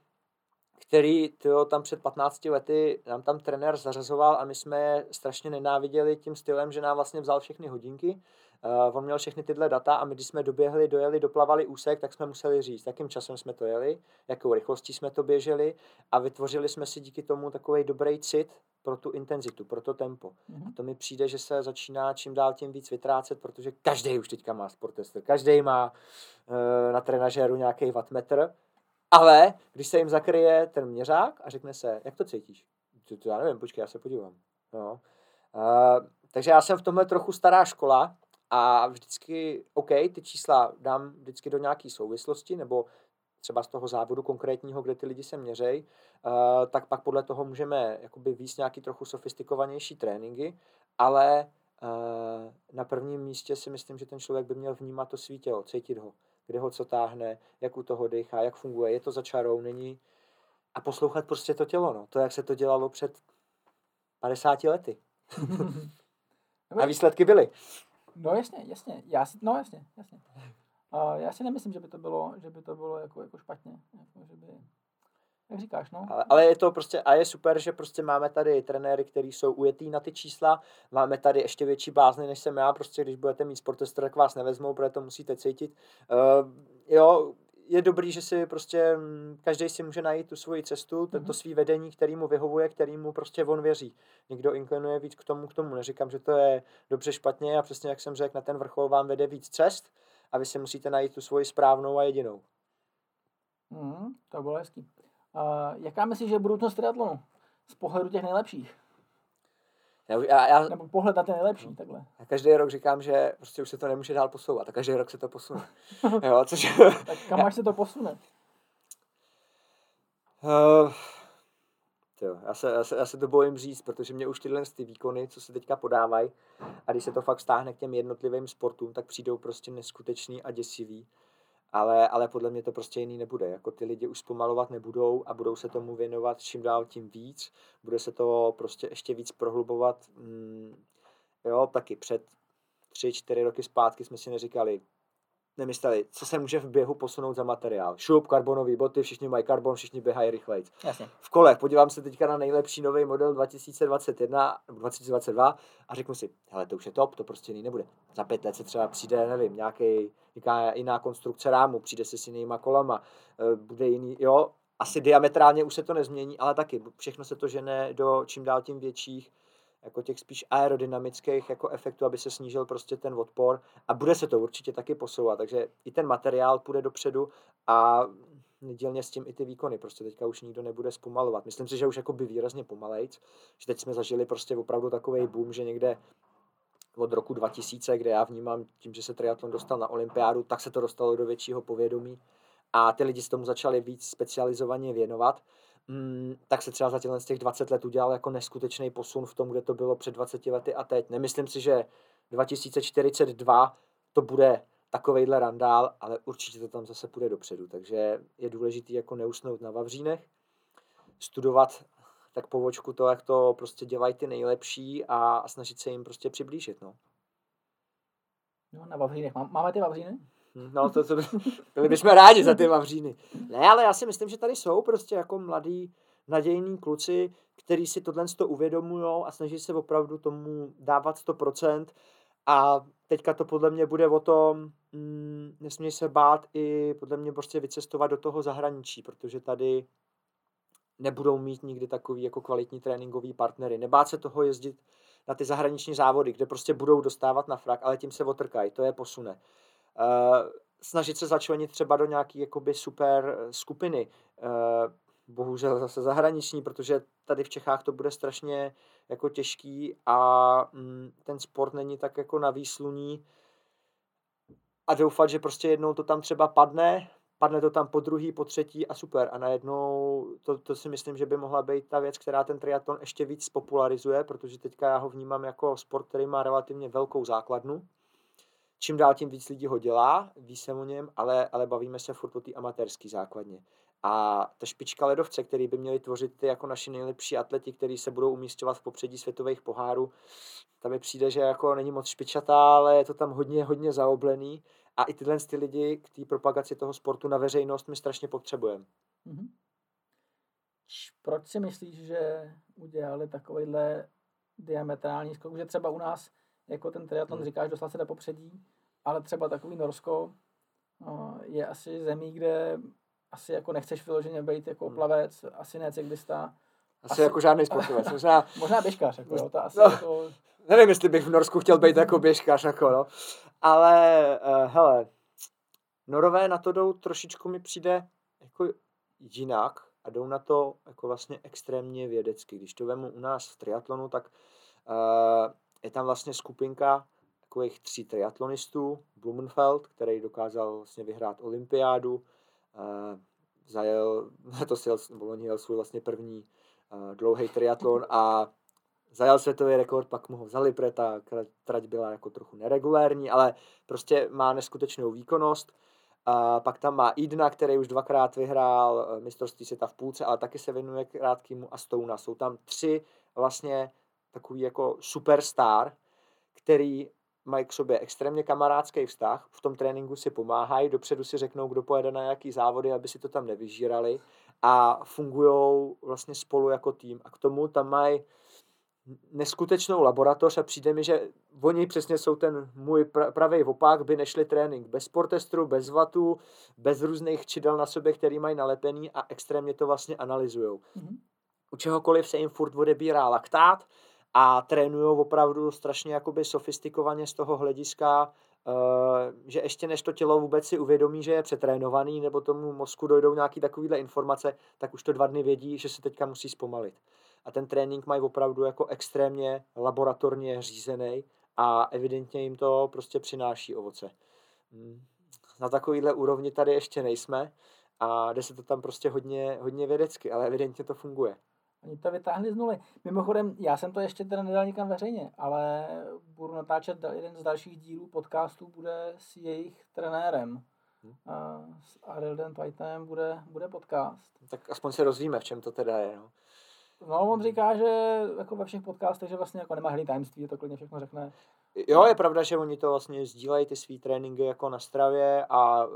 který tyjo, tam před 15 lety nám tam trenér zařazoval a my jsme je strašně nenáviděli tím stylem, že nám vlastně vzal všechny hodinky Uh, on měl všechny tyhle data a my, když jsme doběhli, dojeli, doplavali úsek, tak jsme museli říct, jakým časem jsme to jeli, jakou rychlostí jsme to běželi a vytvořili jsme si díky tomu takový dobrý cit pro tu intenzitu, pro to tempo. Mm-hmm. A to mi přijde, že se začíná čím dál tím víc vytrácet, protože každý už teďka má sportester, každý má uh, na trenažéru nějaký wattmetr, ale když se jim zakryje ten měřák a řekne se, jak to cítíš? To, to já nevím, počkej, já se podívám. No. Uh, takže já jsem v tomhle trochu stará škola, a vždycky, OK, ty čísla dám vždycky do nějaké souvislosti, nebo třeba z toho závodu konkrétního, kde ty lidi se měřej, uh, tak pak podle toho můžeme jakoby víc nějaký trochu sofistikovanější tréninky, ale uh, na prvním místě si myslím, že ten člověk by měl vnímat to svý tělo, cítit ho, kde ho co táhne, jak u toho dechá, jak funguje, je to za čarou, není a poslouchat prostě to tělo, no. To, jak se to dělalo před 50 lety. a výsledky byly. No jasně, jasně, já si, no jasně, jasně. Uh, já si nemyslím, že by to bylo, že by to bylo jako, jako špatně, jako, že by, jak říkáš, no. Ale, ale je to prostě, a je super, že prostě máme tady trenéry, kteří jsou ujetý na ty čísla, máme tady ještě větší bázny, než jsem já, prostě když budete mít sportester, tak vás nevezmou, protože to musíte cítit. Uh, jo, je dobrý, že si prostě mm, každý si může najít tu svoji cestu, tento mm-hmm. svý vedení, který mu vyhovuje, který mu prostě on věří. Někdo inklinuje víc k tomu, k tomu. Neříkám, že to je dobře, špatně a přesně jak jsem řekl, na ten vrchol vám vede víc cest a vy si musíte najít tu svoji správnou a jedinou. Mm, to bylo hezký. Uh, jaká myslíš, že je budoucnost triatlonu z pohledu těch nejlepších? Já, já, já, Nebo pohled na ten nejlepší, no. takhle. Já každý rok říkám, že prostě už se to nemůže dál posouvat a každý rok se to posune. jo, což... tak kam až se to posune? Uh, tyjo, já, se, já, se, já se to bojím říct, protože mě už tyhle ty výkony, co se teďka podávají, a když se to fakt stáhne k těm jednotlivým sportům, tak přijdou prostě neskutečný a děsivý ale, ale podle mě to prostě jiný nebude. Jako ty lidi už zpomalovat nebudou a budou se tomu věnovat čím dál tím víc. Bude se to prostě ještě víc prohlubovat. Mm, jo, taky před tři, čtyři roky zpátky jsme si neříkali, nemysleli, co se může v běhu posunout za materiál. Šup, karbonové boty, všichni mají karbon, všichni běhají rychleji. V kolech, podívám se teďka na nejlepší nový model 2021 2022 a řeknu si, hele, to už je top, to prostě jiný nebude. Za pět let se třeba přijde, nevím, nějaký, nějaká jiná konstrukce rámu, přijde se s jinýma kolama, eh, bude jiný, jo, asi diametrálně už se to nezmění, ale taky všechno se to žene do čím dál tím větších jako těch spíš aerodynamických jako efektů, aby se snížil prostě ten odpor a bude se to určitě taky posouvat, takže i ten materiál půjde dopředu a nedělně s tím i ty výkony, prostě teďka už nikdo nebude zpomalovat. Myslím si, že už jako by výrazně pomalejc, že teď jsme zažili prostě opravdu takový boom, že někde od roku 2000, kde já vnímám tím, že se triatlon dostal na olympiádu, tak se to dostalo do většího povědomí a ty lidi s tomu začali víc specializovaně věnovat. Mm, tak se třeba za z těch 20 let udělal jako neskutečný posun v tom, kde to bylo před 20 lety a teď. Nemyslím si, že 2042 to bude takovejhle randál, ale určitě to tam zase půjde dopředu, takže je důležité jako neusnout na Vavřínech, studovat tak po vočku to, jak to prostě dělají ty nejlepší a, a snažit se jim prostě přiblížit, no. No, na Vavřínech. Máme ty Vavříny? No, to, to, byli bychom rádi za ty Vavříny. Ne, ale já si myslím, že tady jsou prostě jako mladí, nadějní kluci, kteří si tohle to uvědomují a snaží se opravdu tomu dávat 100%. A teďka to podle mě bude o tom, mm, nesmí se bát i podle mě prostě vycestovat do toho zahraničí, protože tady nebudou mít nikdy takový jako kvalitní tréninkový partnery. Nebát se toho jezdit na ty zahraniční závody, kde prostě budou dostávat na frak, ale tím se otrkají, to je posune. Uh, snažit se začlenit třeba do nějaký jakoby super skupiny. Uh, bohužel zase zahraniční, protože tady v Čechách to bude strašně jako těžký a mm, ten sport není tak jako na výsluní a doufat, že prostě jednou to tam třeba padne, padne to tam po druhý, po třetí a super. A najednou to, to si myslím, že by mohla být ta věc, která ten triatlon ještě víc popularizuje, protože teďka já ho vnímám jako sport, který má relativně velkou základnu. Čím dál tím víc lidí ho dělá, ví se o něm, ale, ale bavíme se furt o té amatérské základně. A ta špička ledovce, který by měli tvořit ty jako naši nejlepší atleti, kteří se budou umístěvat v popředí světových pohárů, tam mi přijde, že jako není moc špičatá, ale je to tam hodně, hodně zaoblený. A i tyhle ty lidi k té propagaci toho sportu na veřejnost my strašně potřebujeme. Mm-hmm. Proč si myslíš, že udělali takovýhle diametrální skok, že třeba u nás, jako ten triatlon hmm. říkáš, dostal se do popředí, ale třeba takový Norsko je asi zemí, kde asi jako nechceš vyloženě být jako hmm. plavec, asi ne cyklista. Asi, asi jako žádný sportovec. Možná, možná běžkař, jako, jo, to asi no, jako... Nevím, jestli bych v Norsku chtěl být jako běžkař, jako, no. Ale, uh, hele, Norové na to jdou trošičku mi přijde jako jinak a jdou na to jako vlastně extrémně vědecky. Když to vemu u nás v triatlonu, tak uh, je tam vlastně skupinka takových tří triatlonistů, Blumenfeld, který dokázal vlastně vyhrát olympiádu, uh, zajel, to si jel, loni jel svůj vlastně první uh, dlouhý triatlon a zajel světový rekord, pak mu ho vzali, protože ta trať byla jako trochu neregulérní, ale prostě má neskutečnou výkonnost. A pak tam má Idna, který už dvakrát vyhrál eh, mistrovství světa v půlce, ale taky se věnuje krátkýmu a Stouna. Jsou tam tři vlastně takový jako superstar, který mají k sobě extrémně kamarádský vztah, v tom tréninku si pomáhají, dopředu si řeknou, kdo pojede na jaký závody, aby si to tam nevyžírali a fungují vlastně spolu jako tým. A k tomu tam mají neskutečnou laboratoř a přijde mi, že oni přesně jsou ten můj pravý opak, by nešli trénink bez portestru, bez vatu, bez různých čidel na sobě, který mají nalepený a extrémně to vlastně analyzují. Mm-hmm. U čehokoliv se jim furt odebírá laktát a trénují opravdu strašně jakoby sofistikovaně z toho hlediska, uh, že ještě než to tělo vůbec si uvědomí, že je přetrénovaný, nebo tomu mozku dojdou nějaký takovýhle informace, tak už to dva dny vědí, že se teďka musí zpomalit a ten trénink mají opravdu jako extrémně laboratorně řízený a evidentně jim to prostě přináší ovoce. Hmm. Na takovýhle úrovni tady ještě nejsme a jde se to tam prostě hodně, hodně vědecky, ale evidentně to funguje. Oni to vytáhli z nuly. Mimochodem, já jsem to ještě teda nedal nikam veřejně, ale budu natáčet jeden z dalších dílů podcastů, bude s jejich trenérem. Hmm. A s Arilden Whiteem bude, bude podcast. Tak aspoň se rozvíme, v čem to teda je. No. No, on říká, že jako ve všech podcastech, že vlastně jako nemá hlavní tajemství, to klidně všechno řekne. Jo, je pravda, že oni to vlastně sdílejí ty svý tréninky jako na stravě a uh,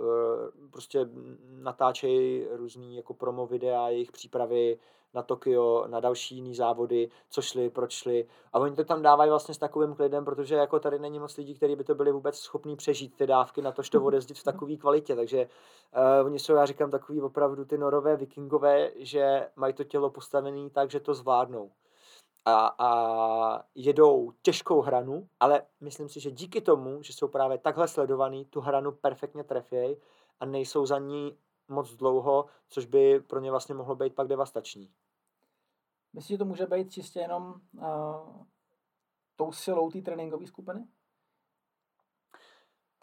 prostě natáčejí různý jako promo videa, jejich přípravy na Tokio, na další jiný závody, co šli, proč šli. A oni to tam dávají vlastně s takovým klidem, protože jako tady není moc lidí, kteří by to byli vůbec schopní přežít ty dávky na to, že to odezdit v takové kvalitě. Takže uh, oni jsou, já říkám, takový opravdu ty norové vikingové, že mají to tělo postavené tak, že to zvládnou. A, a jedou těžkou hranu, ale myslím si, že díky tomu, že jsou právě takhle sledovaný, tu hranu perfektně trefějí a nejsou za ní moc dlouho, což by pro ně vlastně mohlo být pak devastační. Myslíš, že to může být čistě jenom uh, tou silou té tréninkové skupiny?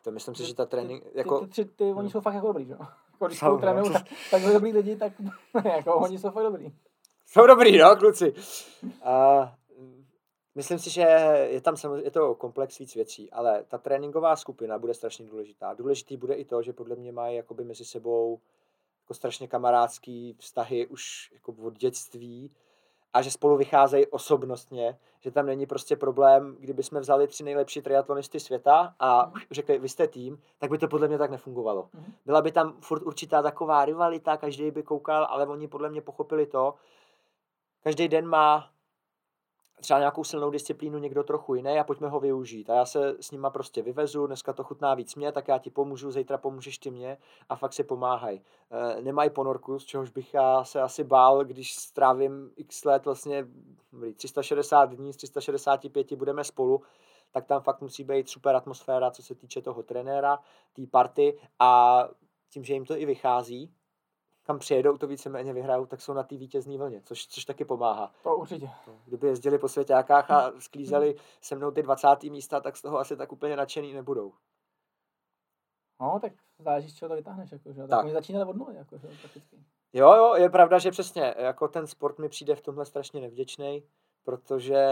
To myslím si, že ta trénink... Ty, jako... ty, ty, ty, ty, oni hmm. jsou fakt jako dobrý, že? jako když jsou trénují tak, takhle dobrý lidi, tak jako oni jsou fakt dobrý. Jsou dobrý, no, kluci. Uh, myslím si, že je tam samozřejmě, je to komplex víc věcí, ale ta tréninková skupina bude strašně důležitá. Důležitý bude i to, že podle mě mají jakoby mezi sebou jako strašně kamarádský vztahy už jako od dětství a že spolu vycházejí osobnostně, že tam není prostě problém, kdyby jsme vzali tři nejlepší triatlonisty světa a mm. řekli, vy jste tým, tak by to podle mě tak nefungovalo. Mm. Byla by tam furt určitá taková rivalita, každý by koukal, ale oni podle mě pochopili to, každý den má třeba nějakou silnou disciplínu někdo trochu jiný a pojďme ho využít. A já se s nima prostě vyvezu, dneska to chutná víc mě, tak já ti pomůžu, zítra pomůžeš ty mě a fakt si pomáhaj. E, nemají ponorku, z čehož bych já se asi bál, když strávím x let, vlastně 360 dní, z 365 budeme spolu, tak tam fakt musí být super atmosféra, co se týče toho trenéra, té party a tím, že jim to i vychází, kam přijedou, to víceméně vyhrajou, tak jsou na té vítězné vlně, což, což taky pomáhá. To určitě. Kdyby jezdili po světákách a sklízeli se mnou ty 20. místa, tak z toho asi tak úplně nadšený nebudou. No, tak záleží, z čeho to vytáhneš. Jako, že? Tak, tak. oni začínali od nuly. Jako, že? Prakticky. Jo, jo, je pravda, že přesně, jako ten sport mi přijde v tomhle strašně nevděčný, protože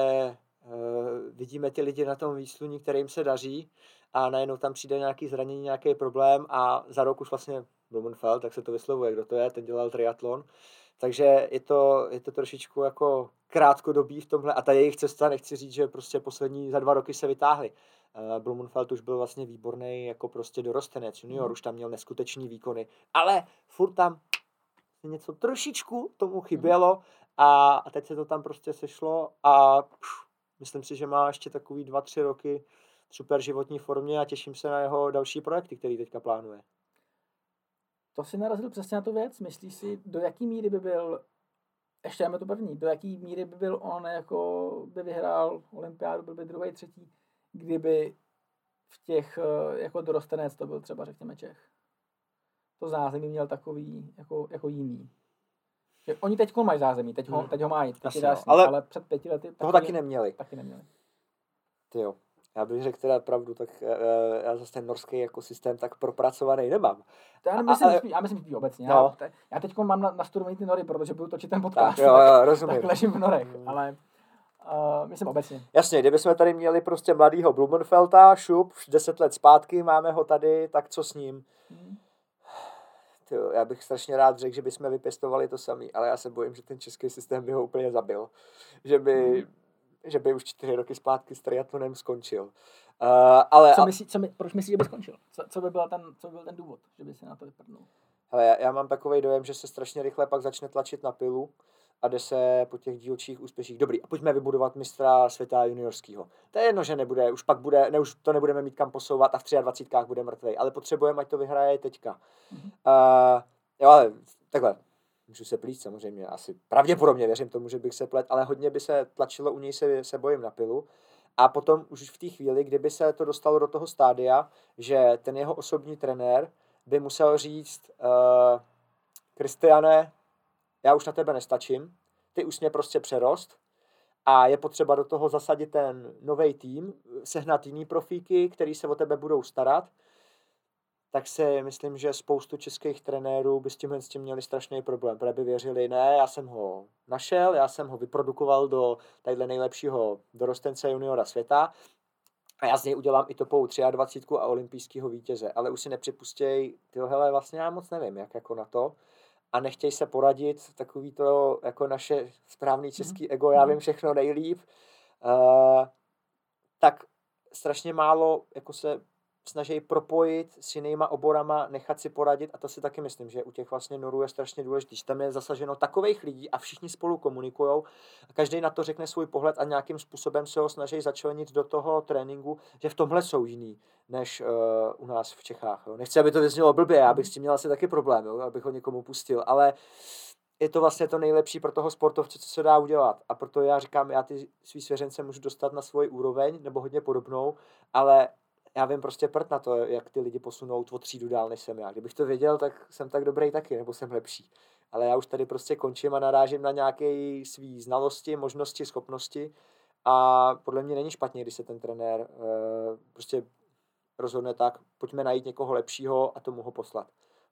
vidíme ty lidi na tom výsluní, kterým se daří a najednou tam přijde nějaký zranění, nějaký problém a za rok už vlastně Blumenfeld, tak se to vyslovuje, kdo to je, ten dělal triatlon. Takže je to, je to trošičku jako krátkodobý v tomhle a ta jejich cesta, nechci říct, že prostě poslední za dva roky se vytáhli. Uh, Blumenfeld už byl vlastně výborný jako prostě dorostenec, junior, mm. už tam měl neskutečný výkony, ale furt tam něco trošičku tomu chybělo a, a teď se to tam prostě sešlo a pš, myslím si, že má ještě takový dva, tři roky super životní formě a těším se na jeho další projekty, který teďka plánuje. To si narazil přesně na tu věc. Myslíš si, do jaký míry by byl, ještě máme to první, do jaký míry by byl on jako by vyhrál olympiádu, byl by druhý, třetí, kdyby v těch eh, jako dorostenec to byl třeba řekněme Čech. To zázemí měl takový jako, jako jiný. Že oni teď mají zázemí, teď ho, hmm. teď ho mají, teď Asi, jasný, ale, ale před pěti lety toho taky neměli. Taky neměli. Ty jo. Já bych řekl teda pravdu, tak uh, já zase ten norský jako systém tak propracovaný nemám. To já, myslím, a, já myslím spíš obecně. No. Já, já teď mám na, na ty nory, protože budu točit ten podcast. Tak, jo, jo, rozumím. Tak ležím v norech, mm. ale uh, myslím obecně. Jasně, kdybychom tady měli prostě mladýho Blumenfelta, šup, deset let zpátky, máme ho tady, tak co s ním? Hmm. Tyjo, já bych strašně rád řekl, že bychom vypěstovali to samý, ale já se bojím, že ten český systém by ho úplně zabil. Že by, hmm že by už čtyři roky zpátky s triatlonem skončil. Uh, ale, co myslí, co my, proč myslíš, že by skončil? Co, co, by byl ten, co by byl ten důvod, že by se na to vyprdnul? Hele, já, já mám takový dojem, že se strašně rychle pak začne tlačit na pilu a jde se po těch dílčích úspěších. Dobrý, a pojďme vybudovat mistra světa juniorského. To je jedno, že nebude, už pak bude, ne, už to nebudeme mít kam posouvat a v 23 bude mrtvý, ale potřebujeme, ať to vyhraje teďka. Mm-hmm. Uh, jo, ale takhle, můžu se plít samozřejmě, asi pravděpodobně věřím tomu, že bych se plet, ale hodně by se tlačilo u něj se, se bojím na pilu. A potom už v té chvíli, kdyby se to dostalo do toho stádia, že ten jeho osobní trenér by musel říct, uh, Kristiane, já už na tebe nestačím, ty už mě prostě přerost a je potřeba do toho zasadit ten nový tým, sehnat jiný profíky, který se o tebe budou starat tak si myslím, že spoustu českých trenérů by s tímhle s tím měli strašný problém, protože by věřili, ne, já jsem ho našel, já jsem ho vyprodukoval do tadyhle nejlepšího dorostence juniora světa a já z něj udělám i topovou 23 a olympijského vítěze, ale už si nepřipustěj, tyho, hele, vlastně já moc nevím, jak jako na to a nechtěj se poradit, takový to jako naše správný mhm. český ego, já mhm. vím všechno nejlíp, uh, tak strašně málo jako se snaží propojit s jinýma oborama, nechat si poradit a to si taky myslím, že u těch vlastně norů je strašně důležité, že tam je zasaženo takových lidí a všichni spolu komunikují a každý na to řekne svůj pohled a nějakým způsobem se ho snaží začlenit do toho tréninku, že v tomhle jsou jiný než uh, u nás v Čechách. Jo. Nechci, aby to vyznělo blbě, já bych s tím měl asi taky problém, jo, abych ho někomu pustil, ale je to vlastně to nejlepší pro toho sportovce, co se dá udělat. A proto já říkám, já ty svý svěřence můžu dostat na svoji úroveň, nebo hodně podobnou, ale já vím prostě prd na to, jak ty lidi posunou o třídu dál, než jsem já. Kdybych to věděl, tak jsem tak dobrý taky, nebo jsem lepší. Ale já už tady prostě končím a narážím na nějaké svý znalosti, možnosti, schopnosti a podle mě není špatně, když se ten trenér uh, prostě rozhodne tak, pojďme najít někoho lepšího a tomu ho poslat.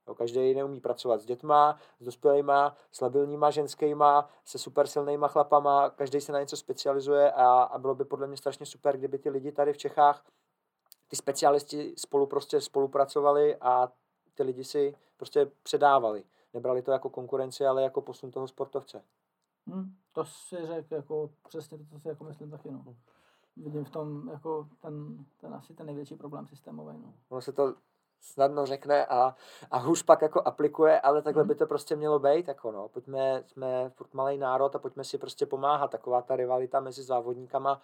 Jo, každý neumí pracovat s dětma, s dospělýma, s labilníma ženskýma, se super silnýma chlapama, každý se na něco specializuje a, a bylo by podle mě strašně super, kdyby ty lidi tady v Čechách, ty specialisti spolu prostě spolupracovali a ty lidi si prostě předávali. Nebrali to jako konkurenci, ale jako posun toho sportovce. Hmm, to si řekl jako přesně to, co si jako myslím taky. No. Vidím v tom jako ten, ten asi ten největší problém systémový. No. Ono se to snadno řekne a, a už pak jako aplikuje, ale takhle mm. by to prostě mělo být, jako no, pojďme, jsme furt malý národ a pojďme si prostě pomáhat, taková ta rivalita mezi závodníkama,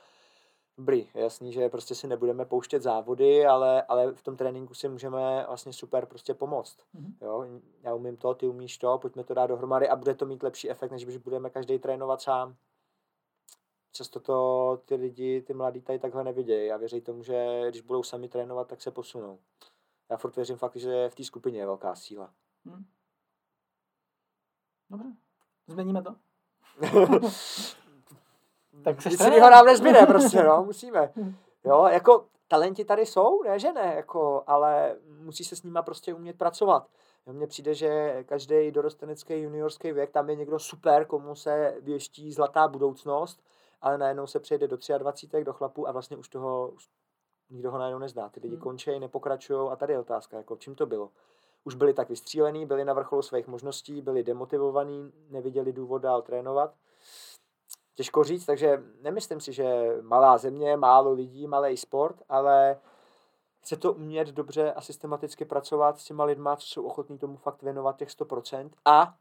dobrý, jasný, že prostě si nebudeme pouštět závody, ale, ale v tom tréninku si můžeme vlastně super prostě pomoct. Mm. Jo, já umím to, ty umíš to, pojďme to dát dohromady a bude to mít lepší efekt, než když budeme každý trénovat sám. Často to ty lidi, ty mladí tady takhle nevidějí a věří tomu, že když budou sami trénovat, tak se posunou já furt věřím fakt, že v té skupině je velká síla. Hmm. Dobře, změníme to. tak se Nic jiného nám nezbyde prostě, no, musíme. Jo, jako talenti tady jsou, ne, že ne, jako, ale musí se s nima prostě umět pracovat. Mně přijde, že každý dorostenecký juniorský věk, tam je někdo super, komu se věští zlatá budoucnost, ale najednou se přejde do 23 do chlapů a vlastně už toho, nikdo ho najednou nezná. Ty lidi hmm. končí, nepokračují a tady je otázka, jako čím to bylo. Už byli tak vystřílení, byli na vrcholu svých možností, byli demotivovaní, neviděli důvod dál trénovat. Těžko říct, takže nemyslím si, že malá země, málo lidí, malý sport, ale chce to umět dobře a systematicky pracovat s těma lidma, co jsou ochotní tomu fakt věnovat těch 100% a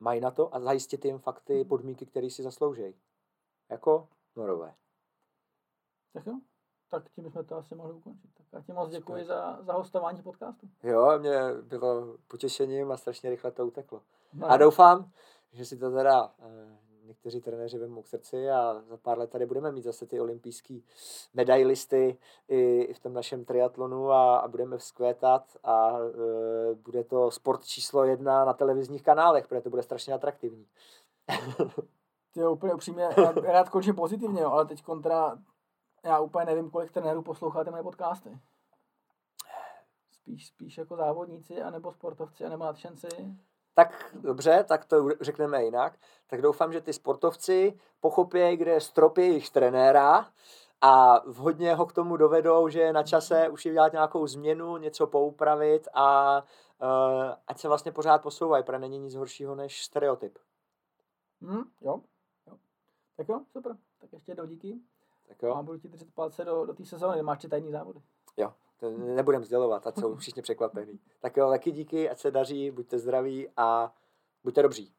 mají na to a zajistit jim fakt ty hmm. podmínky, které si zaslouží. Jako norové. Tak jo, tak tím jsme to asi mohli ukončit. Tak já ti moc děkuji za, za hostování podcastu. Jo, mě bylo potěšením a strašně rychle to uteklo. No. A doufám, že si to teda eh, někteří trenéři vemou k srdci a za pár let tady budeme mít zase ty olympijské medailisty i, i v tom našem triatlonu a, a budeme vzkvétat a e, bude to sport číslo jedna na televizních kanálech, protože to bude strašně atraktivní. Ty úplně upřímně, rád končím pozitivně, jo, ale teď kontra já úplně nevím, kolik trenérů posloucháte moje podcasty. Spíš, spíš jako závodníci, anebo sportovci, anebo nadšenci. Tak dobře, tak to řekneme jinak. Tak doufám, že ty sportovci pochopí, kde je strop jejich trenéra a vhodně ho k tomu dovedou, že je na čase už dělat nějakou změnu, něco poupravit a uh, ať se vlastně pořád posouvají, protože není nic horšího než stereotyp. Hmm, jo, jo. Tak jo, super. Tak ještě jednou díky. Tak jo. A budu ti držet palce do, do té sezóny, máš tajný závody. Jo, to nebudem sdělovat, ať jsou všichni překvapení. Tak jo, taky díky, ať se daří, buďte zdraví a buďte dobří.